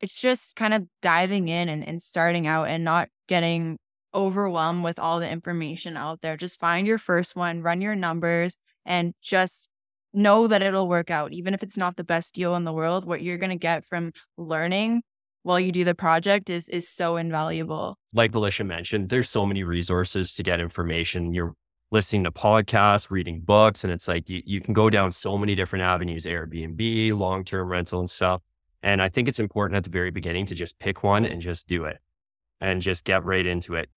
it's just kind of diving in and, and starting out and not getting overwhelmed with all the information out there. Just find your first one, run your numbers, and just know that it'll work out. Even if it's not the best deal in the world, what you're going to get from learning while you do the project is is so invaluable. Like Alisha mentioned, there's so many resources to get information. You're listening to podcasts, reading books, and it's like you, you can go down so many different avenues, Airbnb, long-term rental and stuff. And I think it's important at the very beginning to just pick one oh. and just do it and just get right into it.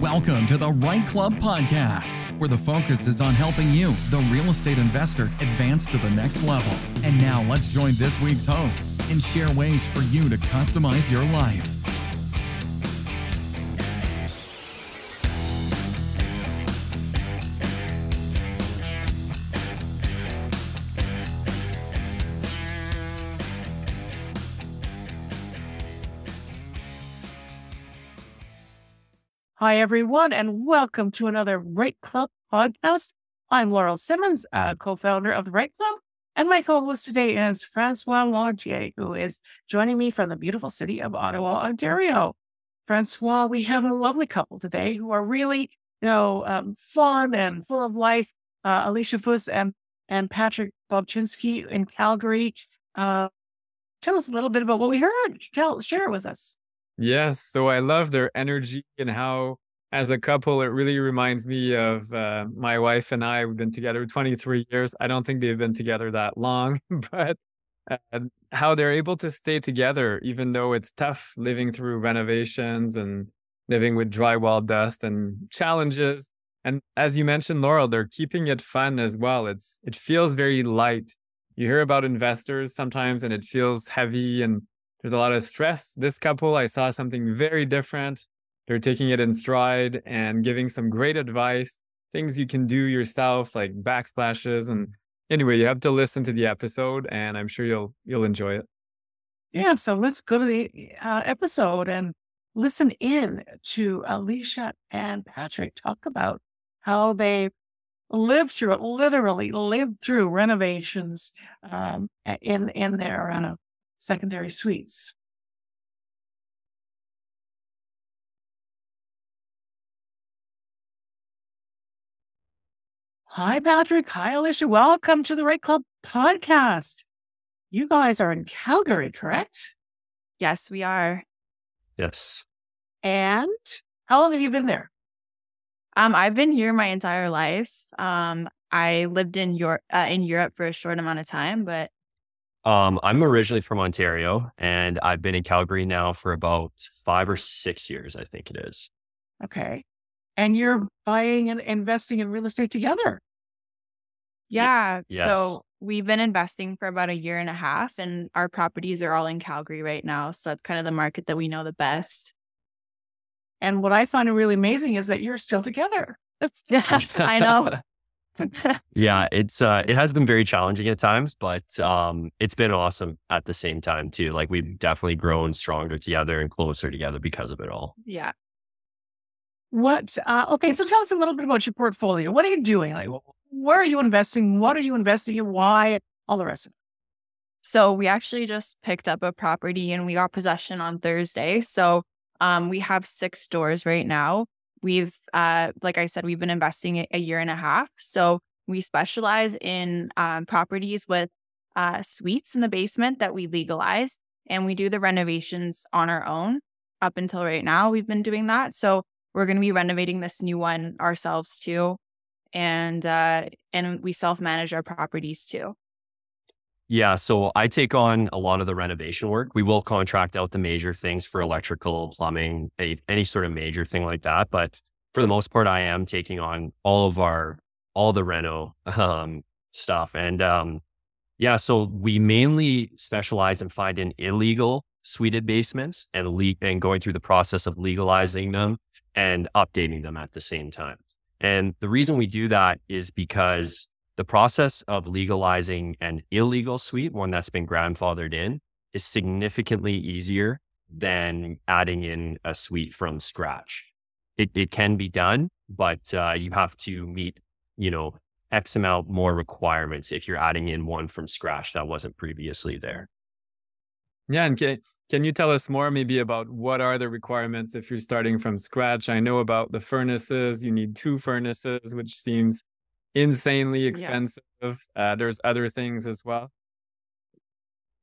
Welcome to the REITE Club podcast, where the focus is on helping you, the real estate investor, advance to the next level. And now let's join this week's hosts and share ways for you to customize your life. Hi, everyone, and welcome to another REITE Club podcast. I'm Laurel Simmons, uh, co founder of the REITE Club, and my co host today is Francois Lantier, who is joining me from the beautiful city of Ottawa, Ontario. Francois, we have a lovely couple today who are really, you know, um, fun and full of life. Uh, Alisha Fuss and, and Patrick Bobczynski in Calgary. Uh, tell us a little bit about what we heard. Tell, share it with us. Yes. So I love their energy and how, as a couple, it really reminds me of uh, my wife and I. We've been together 23 years. I don't think they've been together that long, but uh, how they're able to stay together, even though it's tough living through renovations and living with drywall dust and challenges. And as you mentioned, Laurel, they're keeping it fun as well. It's it feels very light. You hear about investors sometimes, and it feels heavy and there's a lot of stress. This couple, I saw something very different. They're taking it in stride and giving some great advice, things you can do yourself, like backsplashes. And anyway, you have to listen to the episode, and I'm sure you'll you'll enjoy it. Yeah, so let's go to the uh, episode and listen in to Alisha and Patrick talk about how they lived through it, literally lived through renovations um, in in their uh, secondary suites. Hi, Patrick. Hi, Alisha. Welcome to the REITE Club podcast. You guys are in Calgary, correct? Yes, we are. Yes. And how long have you been there? Um, I've been here my entire life. Um, I lived in Europe uh, in Europe for a short amount of time, but um, I'm originally from Ontario and I've been in Calgary now for about five or six years, I think it is. Okay. And you're buying and investing in real estate together. Yeah. Yes. So we've been investing for about a year and a half, and our properties are all in Calgary right now. So that's kind of the market that we know the best. And what I find really amazing is that you're still together. That's, I know. yeah, it's uh it has been very challenging at times, but um it's been awesome at the same time too. Like we've definitely grown stronger together and closer together because of it all. Yeah. what, uh, okay. So tell us a little bit about your portfolio. What are you doing? Like, wh- where are you investing? What are you investing in? Why? All the rest of it. So we actually just picked up a property and we got possession on Thursday. So um, we have six stores right now. We've, uh, like I said, we've been investing a- year and a half. So we specialize in um, properties with uh, suites in the basement that we legalize, and we do the renovations on our own. Up until right now, we've been doing that. So we're going to be renovating this new one ourselves too, and uh, and we self manage our properties too. Yeah, so I take on a lot of the renovation work. We will contract out the major things for electrical, plumbing, any, any sort of major thing like that. But for the most part, I am taking on all of our all the reno um, stuff. And um, yeah, so we mainly specialize in finding illegal suited basements and le- and going through the process of legalizing them and updating them at the same time. And the reason we do that is because the process of legalizing an illegal suite, one that's been grandfathered in, is significantly easier than adding in a suite from scratch. It, it can be done, but uh, you have to meet, you know, X amount more requirements if you're adding in one from scratch that wasn't previously there. Yeah, and can can you tell us more maybe about what are the requirements if you're starting from scratch? I know about the furnaces. You need two furnaces, which seems insanely expensive. Yeah. Uh, there's other things as well.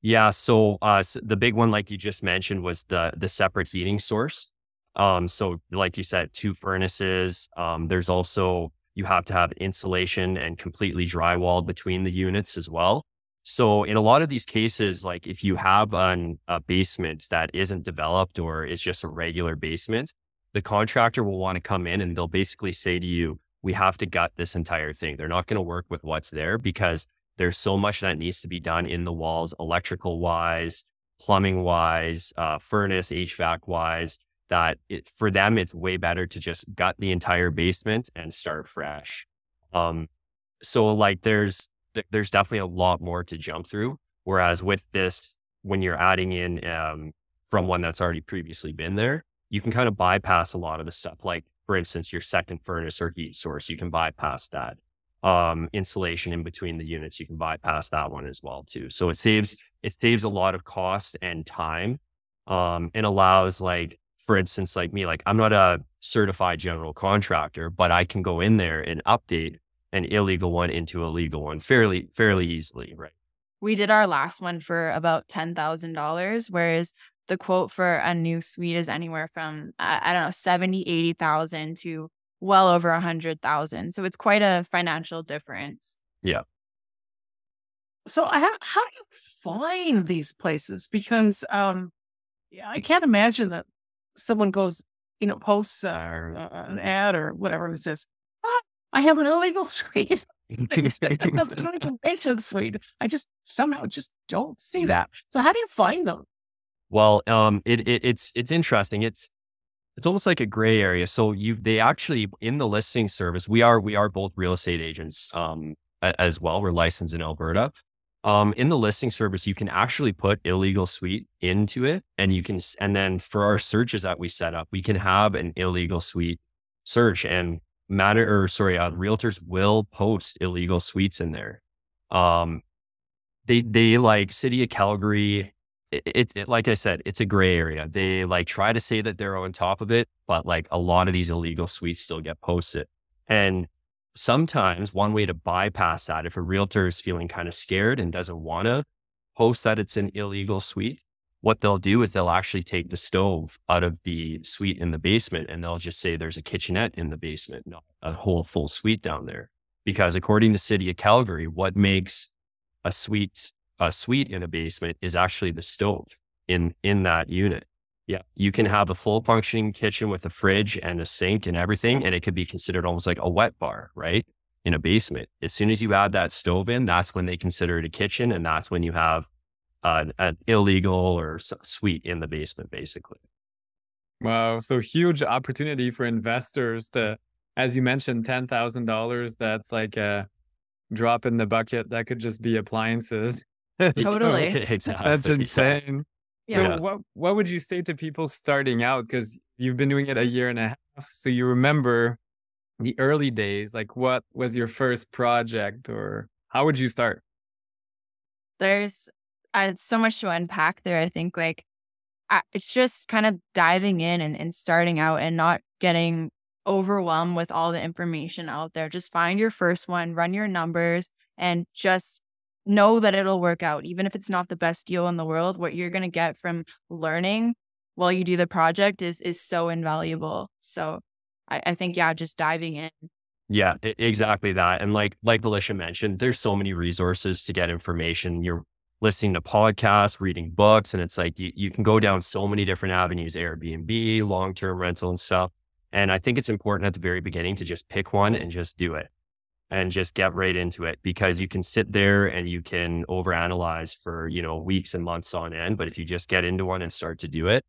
Yeah, so, uh, so the big one, like you just mentioned, was the the separate heating source. Um, so, like you said, two furnaces. Um, there's also you have to have insulation and completely drywalled between the units as well. So in a lot of these cases, like if you have an, a basement that isn't developed or is just a regular basement, the contractor will want to come in and they'll basically say to you, we have to gut this entire thing. They're not going to work with what's there because there's so much that needs to be done in the walls, electrical wise, plumbing wise, uh, furnace, HVAC wise, that it, for them, it's way better to just gut the entire basement and start fresh. Um, so like there's th- there's definitely a lot more to jump through. Whereas with this, when you're adding in um, from one that's already previously been there, you can kind of bypass a lot of the stuff. Like, for instance, your second furnace or heat source, you can bypass that. Um, insulation in between the units, you can bypass that one as well too. So it saves it saves a lot of cost and time, um, and allows like, for instance, like me, like I'm not a certified general contractor, but I can go in there and update an illegal one into a legal one fairly fairly easily, right? We did our last one for about ten thousand dollars, whereas the quote for a new suite is anywhere from I don't know 70, 80,000 to well over a hundred thousand. So it's quite a financial difference. Yeah. So how how do you find these places? Because um, yeah, I can't imagine that someone goes, you know, posts uh, an ad or whatever and says, I have an illegal suite. illegal suite. I just somehow just don't see that. So how do you find them? Well, um, it, it it's it's interesting. It's it's almost like a gray area. So you they actually in the listing service, we are we are both real estate agents um as well. We're licensed in Alberta. Um, in the listing service, you can actually put illegal suite into it, and you can and then for our searches that we set up, we can have an illegal suite search, and matter or sorry, uh, realtors will post illegal suites in there. Um, they they like city of Calgary. It, it, like I said, it's a gray area. They like try to say that they're on top of it, but like a lot of these illegal suites still get posted. And sometimes one way to bypass that, if a realtor is feeling kind of scared and doesn't want to post that it's an illegal suite, what they'll do is they'll actually take the stove out of the suite in the basement and they'll just say there's a kitchenette in the basement, not a whole full suite down there. Because according to City of Calgary, what makes a suite a suite in a basement is actually the stove in in that unit. Yeah, you can have a full functioning kitchen with a fridge and a sink and everything, and it could be considered almost like a wet bar, right? In a basement. As soon as you add that stove in, that's when they consider it a kitchen, and that's when you have uh, an illegal or suite in the basement, basically. Wow. So huge opportunity for investors to, as you mentioned, $10,000. That's like a drop in the bucket. That could just be appliances. Totally. exactly. That's insane. Yeah. So what, what would you say to people starting out? Because you've been doing it a year and a half. So you remember the early days. Like what was your first project or how would you start? There's uh, so much to unpack there. I think like I, it's just kind of diving in and, and starting out and not getting overwhelmed with all the information out there. Just find your first one, run your numbers, and just know that it'll work out. Even if it's not the best deal in the world, what you're going to get from learning while you do the project is is so invaluable. So I, I think, yeah, just diving in. Yeah, exactly that. And like like Alisha mentioned, there's so many resources to get information. You're listening to podcasts, reading books. And it's like you, you can go down so many different avenues Airbnb, long term rental, and stuff. And I think it's important at the very beginning to just pick one and just do it and just get right into it because you can sit there and you can overanalyze for, you know, weeks and months on end. But if you just get into one and start to do it,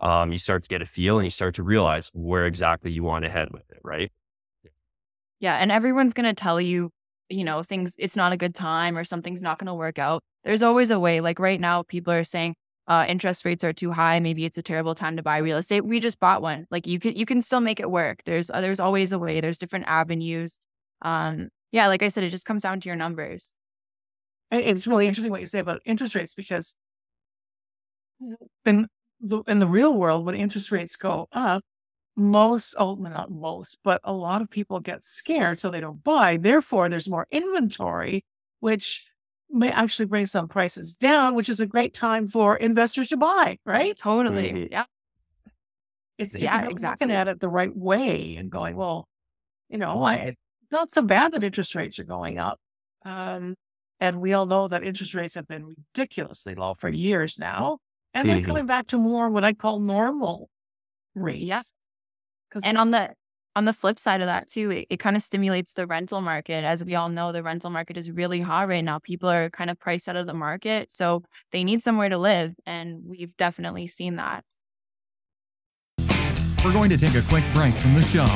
um, you start to get a feel and you start to realize where exactly you want to head with it. Right. Yeah. And everyone's going to tell you, you know, things, it's not a good time or something's not going to work out there's always a way. Like right now, people are saying uh, interest rates are too high. Maybe it's a terrible time to buy real estate. We just bought one. Like you can you can still make it work. There's uh, there's always a way. There's different avenues. Um, yeah, like I said, it just comes down to your numbers. It's really interesting what you say about interest rates because in the in the real world, when interest rates go up, most oh not most, but a lot of people get scared, so they don't buy. Therefore, there's more inventory, which may actually bring some prices down, which is a great time for investors to buy, right? Totally. Mhm. Yeah. It's, it's Yeah, exactly. looking at it the right way and going, well, you know, I, it's not so bad that interest rates are going up. Um, and we all know that interest rates have been ridiculously low for years now. And they're Mhm. coming back to more what I call normal rates. Yeah. 'Cause And on the on the flip side of that too, it, it kind of stimulates the rental market. As we all know, the rental market is really hot right now. People are kind of priced out of the market. So they need somewhere to live. And we've definitely seen that. We're going to take a quick break from the show.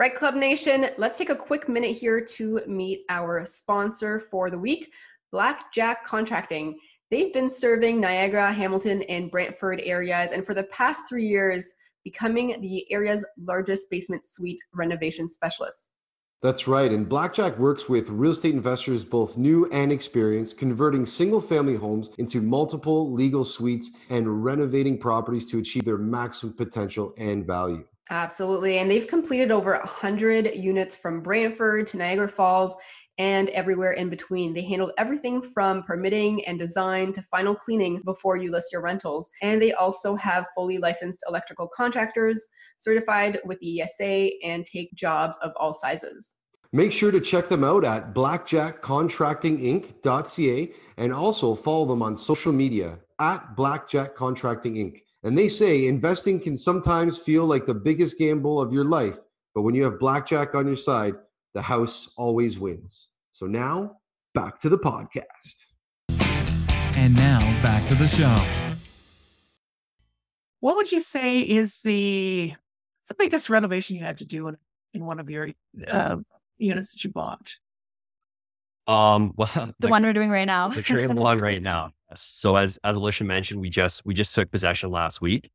REITE Club Nation, let's take a quick minute here to meet our sponsor for the week, Blackjack Contracting. They've been serving Niagara, Hamilton, and Brantford areas, and for the past three years, becoming the area's largest basement suite renovation specialist. That's right. And Blackjack works with real estate investors, both new and experienced, converting single family homes into multiple legal suites and renovating properties to achieve their maximum potential and value. Absolutely. And they've completed over 100 units from Brantford to Niagara Falls and everywhere in between. They handled everything from permitting and design to final cleaning before you list your rentals. And they also have fully licensed electrical contractors certified with the ESA and take jobs of all sizes. Make sure to check them out at blackjackcontractinginc.ca and also follow them on social media at Blackjack Contracting Inc. And they say investing can sometimes feel like the biggest gamble of your life, but when you have Blackjack on your side, the house always wins. So now, back to the podcast. And now back to the show. What would you say is the the biggest renovation you had to do in, in one of your uh, units that you bought? Um, well, The like one we're doing right now. the trade one right now. So as as Alisha mentioned, we just we just took possession last week.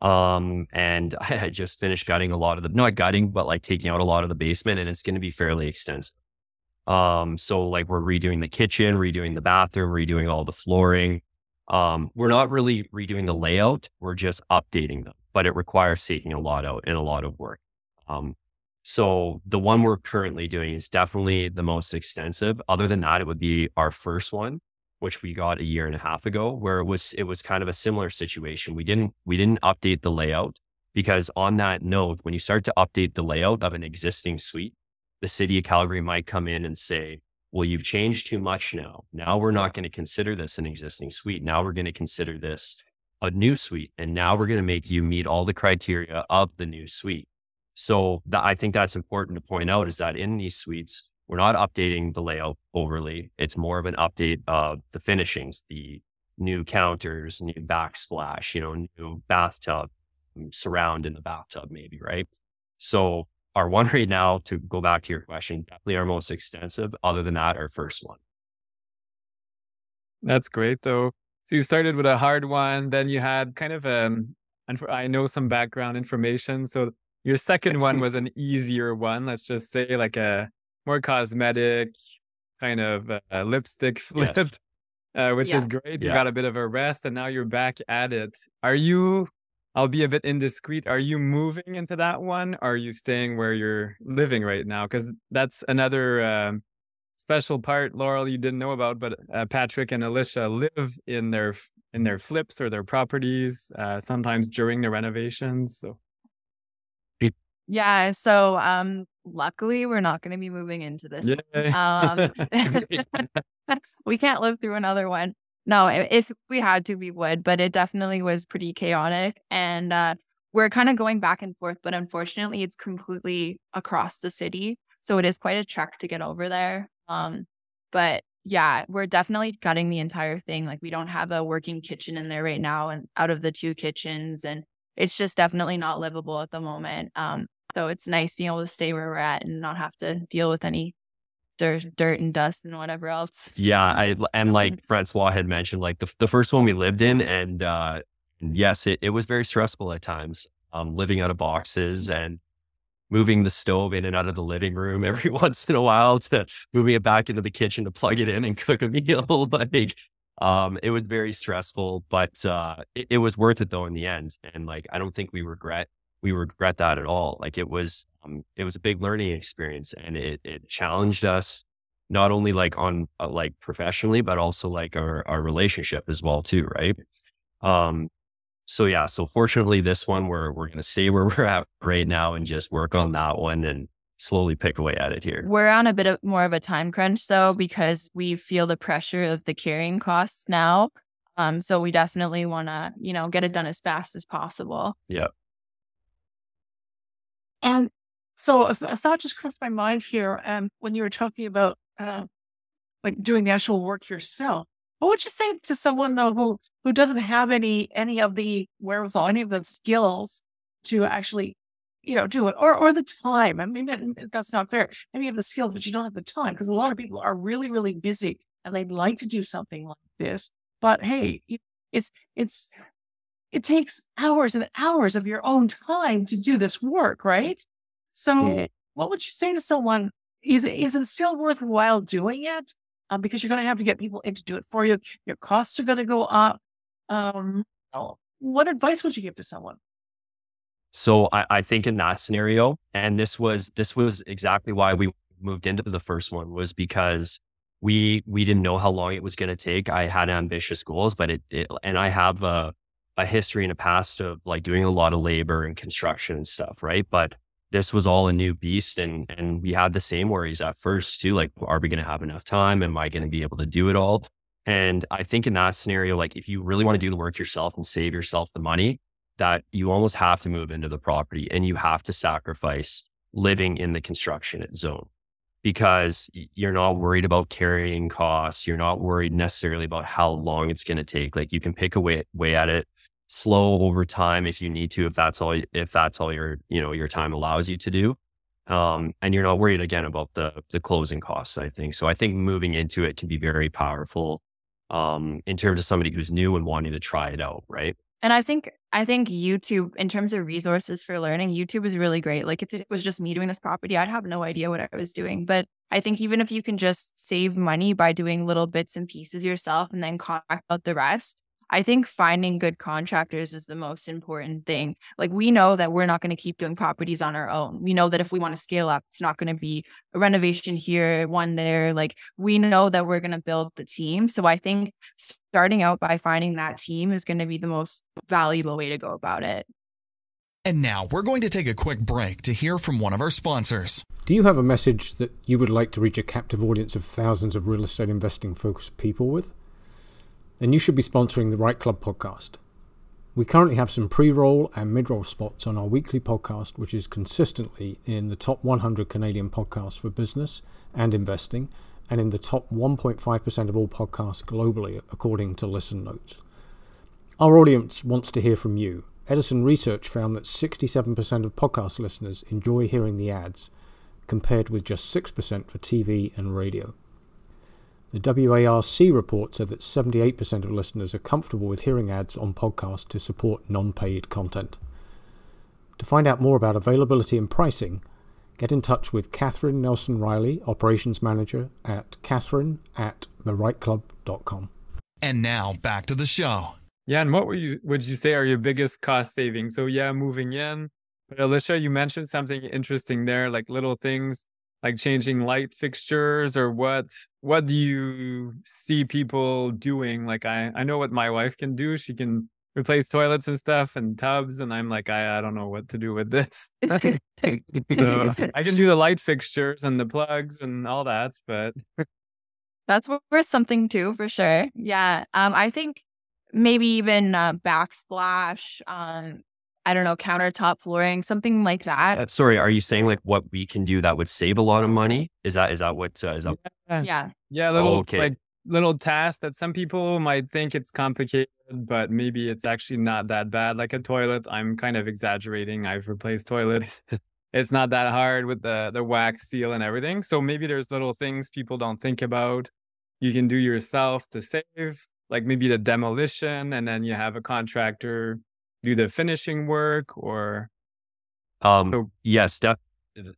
Um, and I just finished gutting a lot of the not gutting, but like taking out a lot of the basement, and it's going to be fairly extensive. Um, so like we're redoing the kitchen, redoing the bathroom, redoing all the flooring. Um, we're not really redoing the layout; we're just updating them, but it requires taking a lot out and a lot of work. Um, so the one we're currently doing is definitely the most extensive. Other than that, it would be our first one, which we got a year and a half ago, where it was it was kind of a similar situation. We didn't we didn't update the layout because on that note, when you start to update the layout of an existing suite, the city of Calgary might come in and say, "Well, you've changed too much now. Now we're not going to consider this an existing suite. Now we're going to consider this a new suite, and now we're going to make you meet all the criteria of the new suite." So that, I think that's important to point out is that in these suites, we're not updating the layout overly. It's more of an update of the finishings, the new counters, new backsplash, you know, new bathtub, mm, surround in the bathtub, maybe, right? So our one right now, to go back to your question, definitely our most extensive. Other than that, our first one. That's great though. So you started with a hard one, then you had kind of um and for, I know some background information. So your second one was an easier one, let's just say like a more cosmetic kind of uh, lipstick flip, Yes. uh, which Yeah. is great. You Yeah. got a bit of a rest and now you're back at it. Are you I'll be a bit indiscreet. Are you moving into that one? Or are you staying where you're living right now? Because that's another um, special part, Laurel, you didn't know about, but uh, Patrick and Alisha live in their in their flips or their properties, uh, sometimes during the renovations. So Yeah. So um luckily we're not gonna be moving into this. Um we can't live through another one. No, if we had to, we would, but it definitely was pretty chaotic. And uh we're kind of going back and forth, but unfortunately it's completely across the city. So it is quite a trek to get over there. Um, but yeah, we're definitely gutting the entire thing. Like we don't have a working kitchen in there right now and out of the two kitchens and it's just definitely not livable at the moment. Um, so it's nice being able to stay where we're at and not have to deal with any dirt, dirt and dust and whatever else. Yeah, I and like Francois had mentioned, like the the first one we lived in, and uh, yes, it, it was very stressful at times. Um, living out of boxes and moving the stove in and out of the living room every once in a while to moving it back into the kitchen to plug it in and cook a meal. Like, Um, it was very stressful, but uh, it, it was worth it though in the end. And like, I don't think we regret we regret that at all. Like it was um, it was a big learning experience, and it it challenged us not only like on uh, like professionally, but also like our our relationship as well too, right? Um, so yeah, so fortunately, this one we're we're gonna stay where we're at right now and just work on that one and slowly pick away at it here. We're on a bit of more of a time crunch though because we feel the pressure of the carrying costs now. Um, so we definitely want to, you know, get it done as fast as possible. Yeah. And so a, thought just crossed my mind here. Um, when you were talking about uh, like doing the actual work yourself, what would you say to someone though who who doesn't have any any of the wherewithal, any of the skills to actually, you know, do it, or or the time? I mean, that, that's not fair. Maybe you have the skills, but you don't have the time because a lot of people are really really busy and they'd like to do something like this, but hey, it's it's it takes hours and hours of your own time to do this work, right? So, what would you say to someone? Is is it still worthwhile doing it? Um, because you're going to have to get people in to do it for you. Your costs are going to go up. Um, what advice would you give to someone? So I, I think in that scenario, and this was this was exactly why we moved into the first one was because we we didn't know how long it was going to take. I had ambitious goals, but it, it and I have a a history and a past of like doing a lot of labor and construction and stuff, right? But this was all a new beast and and we had the same worries at first too like are we going to have enough time? Am i going to be able to do it all? And i think in that scenario like if you really want to do the work yourself and save yourself the money that you almost have to move into the property and you have to sacrifice living in the construction zone because you're not worried about carrying costs you're not worried necessarily about how long it's going to take like you can pick away way at it slow over time if you need to, if that's all, if that's all your, you know, your time allows you to do. Um, and you're not worried again about the, the closing costs, I think. So I think moving into it can be very powerful, um, in terms of somebody who's new and wanting to try it out. Right. And I think I think YouTube, in terms of resources for learning, YouTube is really great. Like if it was just me doing this property, I'd have no idea what I was doing. But I think even if you can just save money by doing little bits and pieces yourself and then contract out the rest, I think finding good contractors is the most important thing. Like we know that we're not going to keep doing properties on our own. We know that if we want to scale up, it's not going to be a renovation here, one there. Like we know that we're going to build the team. So I think starting out by finding that team is going to be the most valuable way to go about it. And now we're going to take a quick break to hear from one of our sponsors. Do you have a message that you would like to reach a captive audience of thousands of real estate investing focused people with? Then you should be sponsoring the REITE Club podcast. We currently have some pre roll and mid roll spots on our weekly podcast, which is consistently in the top 100 Canadian podcasts for business and investing, and in the top 1.5% of all podcasts globally, according to Listen Notes. Our audience wants to hear from you. Edison Research found that 67% of podcast listeners enjoy hearing the ads, compared with just 6% for TV and radio. The WARC report said that 78% of listeners are comfortable with hearing ads on podcasts to support non paid content. To find out more about availability and pricing, get in touch with Catherine Nelson Riley, Operations Manager at catherine at therightclub.com. And now back to the show. Yeah, and what would you would you say are your biggest cost savings? So yeah, moving in. But Alisha, you mentioned something interesting there, like little things like changing light fixtures or what what do you see people doing? Like i i know what my wife can do. She can replace toilets and stuff and tubs and i'm like i, I don't know what to do with this. So i can do the light fixtures and the plugs and all that but that's worth something too for sure. Yeah um i think maybe even uh, backsplash um I don't know, countertop flooring, something like that. Uh, sorry, are you saying like what we can do that would save a lot of money? Is that is that what uh, is that? Yeah, yeah, yeah little oh, okay. like little task that some people might think it's complicated, but maybe it's actually not that bad. Like a toilet, I'm kind of exaggerating. I've replaced toilets. it's not that hard with the the wax seal and everything. So maybe there's little things people don't think about. You can do yourself to save, like maybe the demolition, and then you have a contractor do the finishing work or um so, yes def-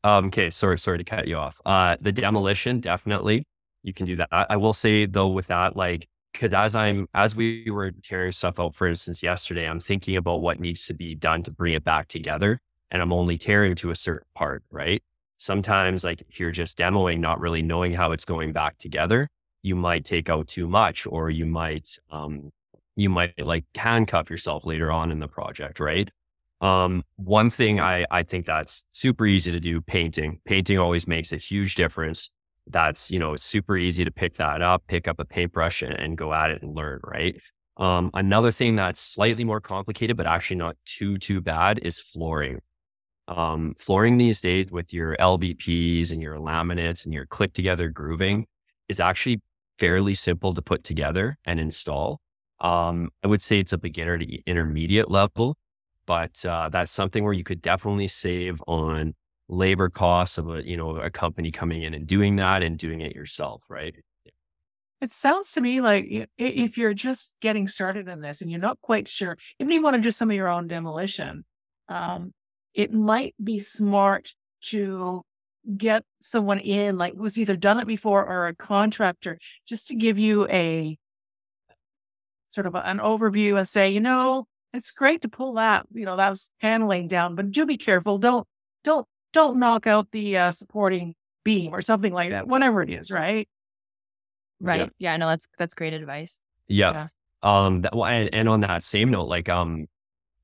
um okay sorry sorry to cut you off uh the demolition definitely you can do that I, I will say though with that like because as I'm as we were tearing stuff out, for instance, yesterday, I'm thinking about what needs to be done to bring it back together, and I'm only tearing to a certain part, right? Sometimes, like if you're just demoing, not really knowing how it's going back together, you might take out too much, or you might um, you might like handcuff yourself later on in the project, right? Um, one thing I I think that's super easy to do, painting. Painting always makes a huge difference that's you know it's super easy to pick that up pick up a paintbrush and, and go at it and learn right um, another thing that's slightly more complicated but actually not too too bad is flooring um, flooring these days with your LVPs and your laminates and your click together grooving is actually fairly simple to put together and install um, i would say it's a beginner to intermediate level but uh, that's something where you could definitely save on labor costs of a you know a company coming in and doing that and doing it yourself right? It sounds to me like if you're just getting started in this and you're not quite sure even if you want to do some of your own demolition um, it might be smart to get someone in like who's either done it before or a contractor just to give you a sort of an overview and say you know it's great to pull that you know that was paneling down but do be careful don't don't don't knock out the uh, supporting beam or something like that, whatever it is, right? Right. Yeah. yeah no, that's that's great advice. Yeah. yeah. Um. That, well, and, and on that same note, like um,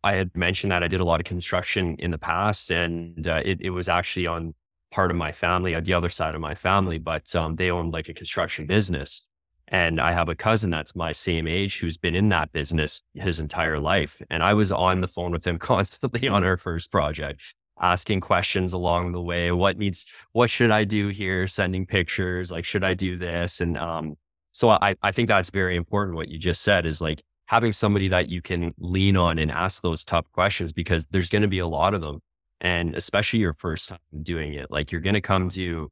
I had mentioned that I did a lot of construction in the past, and uh, it it was actually on part of my family, on the other side of my family, but um, they owned like a construction business. And I have a cousin that's my same age who's been in that business his entire life. And I was on the phone with him constantly on our first project asking questions along the way. What needs, what should I do here? Sending pictures, like, should I do this? And um, so I, I think that's very important. What you just said is like having somebody that you can lean on and ask those tough questions because there's going to be a lot of them. And especially your first time doing it, like you're going to come to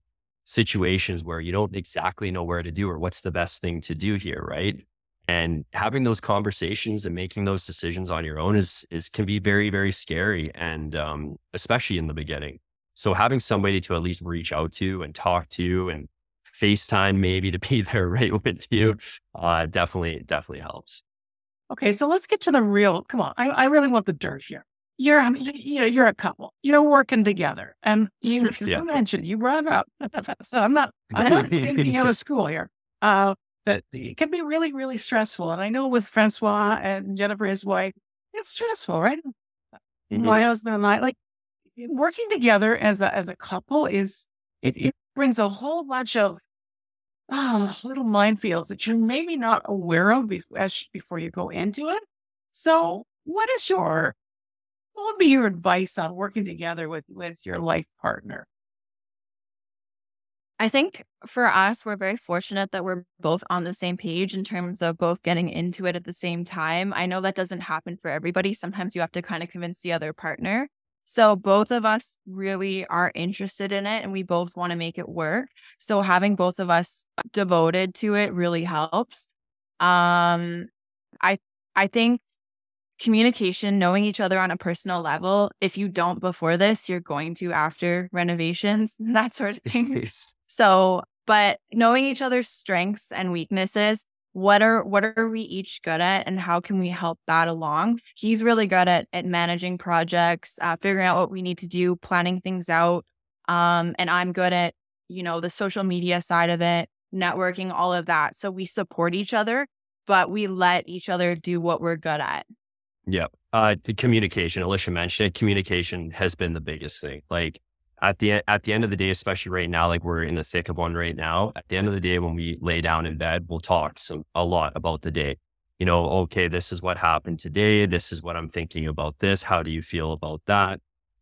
situations where you don't exactly know where to do or what's the best thing to do here, right? and having those conversations and making those decisions on your own is is can be very very scary and um, especially in the beginning. So having somebody to at least reach out to and talk to and facetime maybe to be there right with you uh, definitely definitely helps. Okay so let's get to the real come on i, I really want the dirt here you're you know, you're a couple you're working together and you, yeah. you mentioned you brought it up so i'm not i'm not thinking out of school here uh, that it can be really, really stressful. And I know with Francois and Jennifer, his wife, it's stressful, right? Mm-hmm. My husband and I, like working together as a as a couple is it, it brings a whole bunch of oh, little minefields that you're maybe not aware of before, as, before you go into it. So, what is your what would be your advice on working together with with your life partner? I think for us, we're very fortunate that we're both on the same page in terms of both getting into it at the same time. I know that doesn't happen for everybody. Sometimes you have to kind of convince the other partner. So both of us really are interested in it and we both want to make it work. So having both of us devoted to it really helps. Um I I think communication, knowing each other on a personal level, if you don't before this, you're going to after renovations, that sort of thing. So, but knowing each other's strengths and weaknesses, what are what are we each good at and how can we help that along? He's really good at at managing projects uh, figuring out what we need to do planning things out um, and i'm good at you know the social media side of it networking all of that. So we support each other but we let each other do what we're good at yep uh, communication alisha mentioned it communication has been the biggest thing like at the at the end of the day, especially right now, like we're in the thick of one right now. At the end of the day, when we lay down in bed, we'll talk some a lot about the day. You know, okay, this is what happened today. This is what I'm thinking about this. How do you feel about that?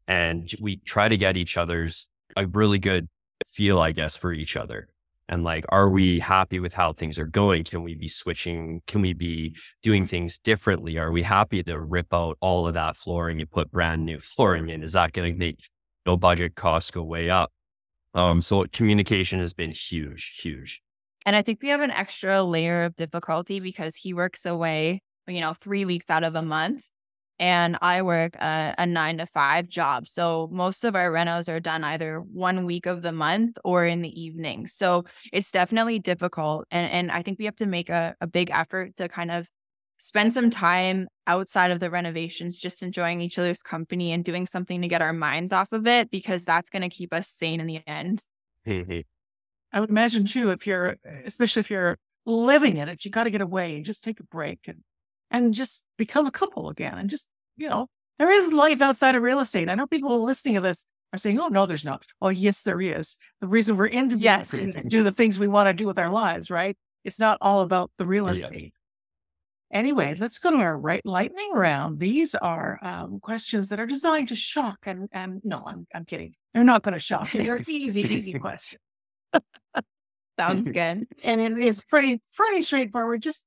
And we try to get each other's a really good feel, I guess, for each other. And like, are we happy with how things are going? Can we be switching? Can we be doing things differently? Are we happy to rip out all of that flooring and put brand new flooring in? Is that going to make no budget costs go way up. Um, so communication has been huge, huge. And I think we have an extra layer of difficulty because he works away, you know, three weeks out of a month. And I work a, a, nine to five job. So most of our renos are done either one week of the month or in the evening. So it's definitely difficult. And, and I think we have to make a, a big effort to kind of spend some time outside of the renovations, just enjoying each other's company and doing something to get our minds off of it, because that's going to keep us sane in the end. Mm-hmm. I would imagine too, if you're, especially if you're living in it, you got to get away and just take a break and and just become a couple again. And just, you know, there is life outside of real estate. I know people listening to this are saying, oh, no, there's not. Oh, yes, there is. The reason we're into yes. is to do the things we want to do with our lives, right? It's not all about the real estate. Yeah. Anyway, let's go to our right lightning round. These are um, questions that are designed to shock and and no, I'm I'm kidding. They're not going to shock. They're easy, easy questions. Sounds good. And it is pretty pretty straightforward. Just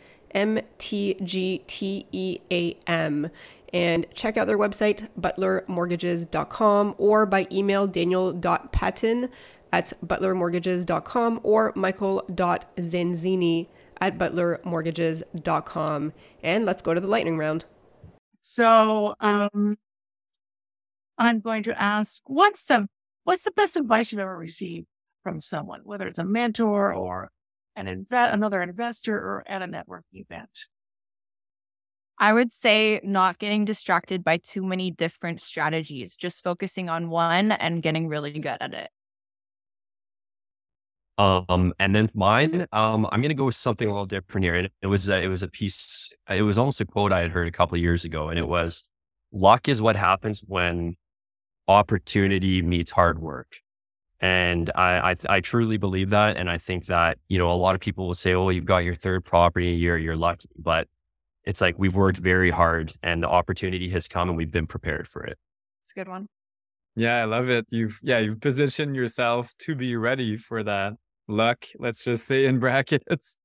MTGTEAM. And check out their website, butlermortgages.com, or by email, daniel.patton at butlermortgages.com or michael.zanzini at butlermortgages.com. And let's go to the lightning round. So um, I'm going to ask, what's the, what's the best advice you've ever received from someone, whether it's a mentor or an inve- another investor or at a networking event? I would say not getting distracted by too many different strategies, just focusing on one and getting really good at it. Um, and then mine, um, I'm gonna go with something a little different here. And it was a, it was a piece. It was almost a quote I had heard a couple years ago, and it was, "Luck is what happens when opportunity meets hard work." And I, I, I truly believe that. And I think that, you know, a lot of people will say, oh, you've got your third property a year, you're lucky. But it's like we've worked very hard and the opportunity has come and we've been prepared for it. It's a good one. Yeah, I love it. You've yeah, you've positioned yourself to be ready for that luck, let's just say in brackets.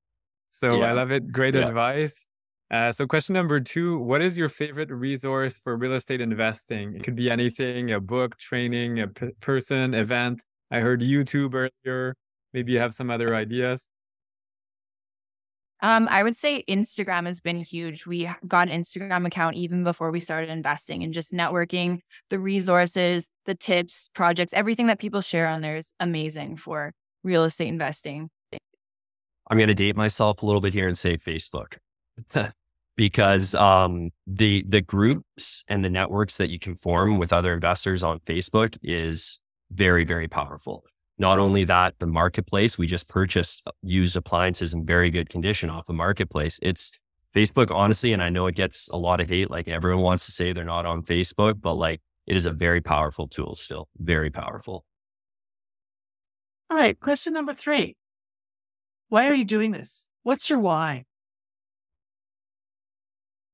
So yeah. I love it. Great yeah. advice. Uh, so question number two, what is your favorite resource for real estate investing? It could be anything, a book, training, a p- person, event. I heard YouTube earlier. Maybe you have some other ideas. Um, I would say Instagram has been huge. We got an Instagram account even before we started investing and just networking, the resources, the tips, projects, everything that people share on there is amazing for real estate investing. I'm going to date myself a little bit here and say Facebook. because um, the the groups and the networks that you can form with other investors on Facebook is very, very powerful. Not only that, the marketplace, we just purchased uh, used appliances in very good condition off the marketplace. It's Facebook, honestly, and I know it gets a lot of hate. Like everyone wants to say they're not on Facebook, but like it is a very powerful tool still, very powerful. All right. Question number three Why are you doing this? What's your why?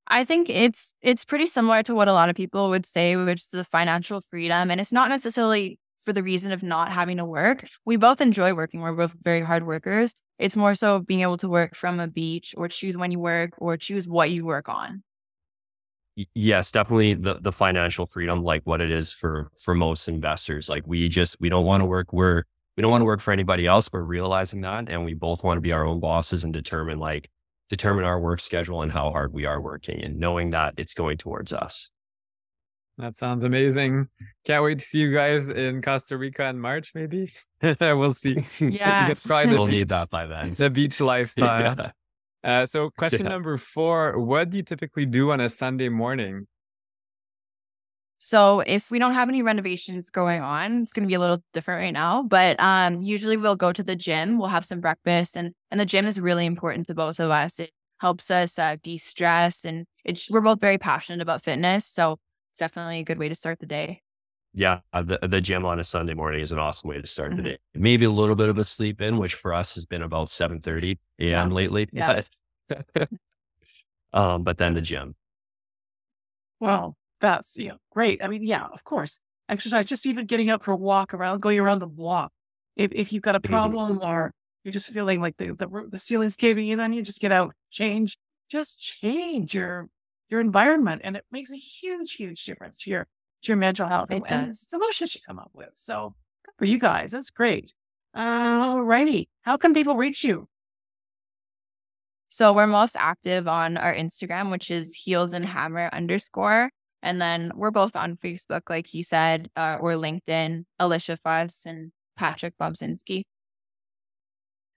I think it's it's pretty similar to what a lot of people would say, which is the financial freedom. And it's not necessarily for the reason of not having to work. We both enjoy working. We're both very hard workers. It's more so being able to work from a beach or choose when you work or choose what you work on. Yes, definitely the the financial freedom, like what it is for for most investors. Like we just we don't want to work. We're we don't want to work for anybody else. We're realizing that, and we both want to be our own bosses and determine like determine our work schedule and how hard we are working, and knowing that it's going towards us. That sounds amazing. Can't wait to see you guys in Costa Rica in March, maybe. we'll see. Yeah. try the, we'll need that by then. The beach lifestyle. Yeah. Uh, so, question yeah. number four What do you typically do on a Sunday morning? So, if we don't have any renovations going on, it's going to be a little different right now. But um, usually we'll go to the gym, we'll have some breakfast, and, and the gym is really important to both of us. It helps us uh, de stress, and it's, we're both very passionate about fitness. So, it's definitely a good way to start the day. Yeah, uh, the the gym on a Sunday morning is an awesome way to start mm-hmm. the day. Maybe a little bit of a sleep in, which for us has been about seven thirty a.m. Yeah. lately. Yeah. um, but then the gym. Well, that's you know great. I mean, yeah, of course, exercise. Just even getting up for a walk around, going around the block. If if you've got a Mm-hmm. problem or you're just feeling like the the, the ceiling's caving in on you, just get out, change, just change your your environment, and it makes a huge, huge difference to your to your mental health It and, does. solutions you come up with. So for you guys. That's great. All righty. How can people reach you? So we're most active on our Instagram, which is heels and hammer underscore. And then we're both on Facebook, like he said, uh, or LinkedIn, Alisha Fuss and Patrick Bobczynski.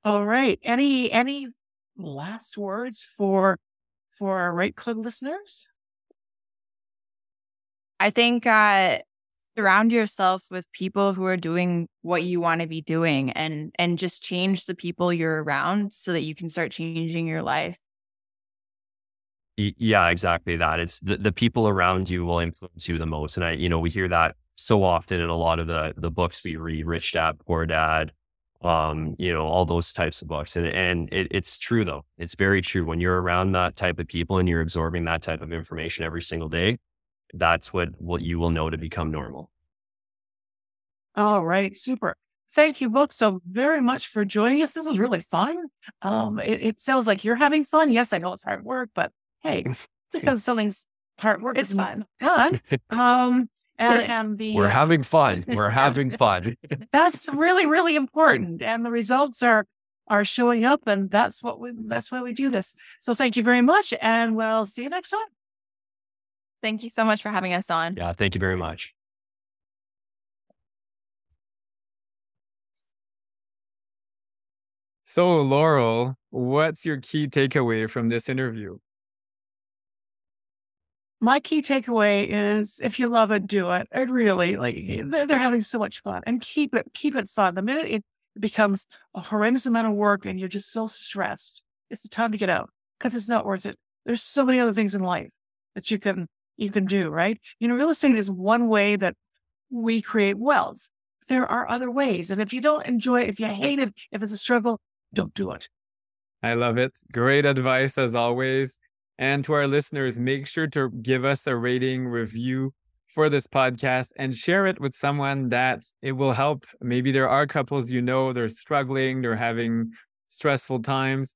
All right. Any any last words for for our REITE Club listeners? I think uh, surround yourself with people who are doing what you want to be doing and and just change the people you're around so that you can start changing your life. Yeah, exactly that. It's the, the people around you will influence you the most. And I, you know, we hear that so often in a lot of the the books we read, Rich Dad, Poor Dad, um, you know, all those types of books. And and it, it's true though. It's very true. When you're around that type of people and you're absorbing that type of information every single day, that's what what you will know to become normal. All right, super. Thank you both so very much for joining us. This was really fun. Um, it, it sounds like you're having fun. Yes, I know it's hard work, but hey, because something's hard work, It's fun. Fun. Um, and, and the We're uh, having fun. We're having fun. that's really really important, and the results are are showing up, and that's what we that's why we do this. So thank you very much, and we'll see you next time. Thank you so much for having us on. Yeah, thank you very much. So, Laurel, what's your key takeaway from this interview? My key takeaway is if you love it, do it. It really like they're, they're having so much fun and keep it keep it fun. The minute it becomes a horrendous amount of work and you're just so stressed, it's the time to get out because it's not worth it. There's so many other things in life that you can you can do, right? You know, real estate is one way that we create wealth. There are other ways. And if you don't enjoy it, if you hate it, if it's a struggle, don't do it. I love it. Great advice as always. And to our listeners, make sure to give us a rating review for this podcast and share it with someone that it will help. Maybe there are couples you know they're struggling, they're having stressful times.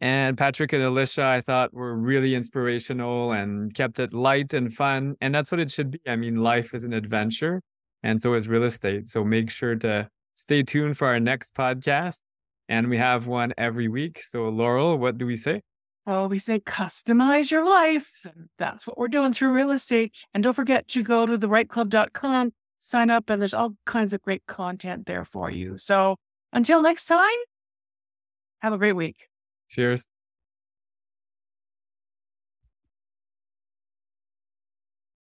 And Patrick and Alisha, I thought were really inspirational and kept it light and fun. And that's what it should be. I mean, life is an adventure, and so is real estate. So make sure to stay tuned for our next podcast. And we have one every week. So, Laurel, what do we say? Oh, we say customize your life. And that's what we're doing through real estate. And don't forget to go to therightclub.com, sign up, and there's all kinds of great content there for you. So until next time, have a great week. Cheers.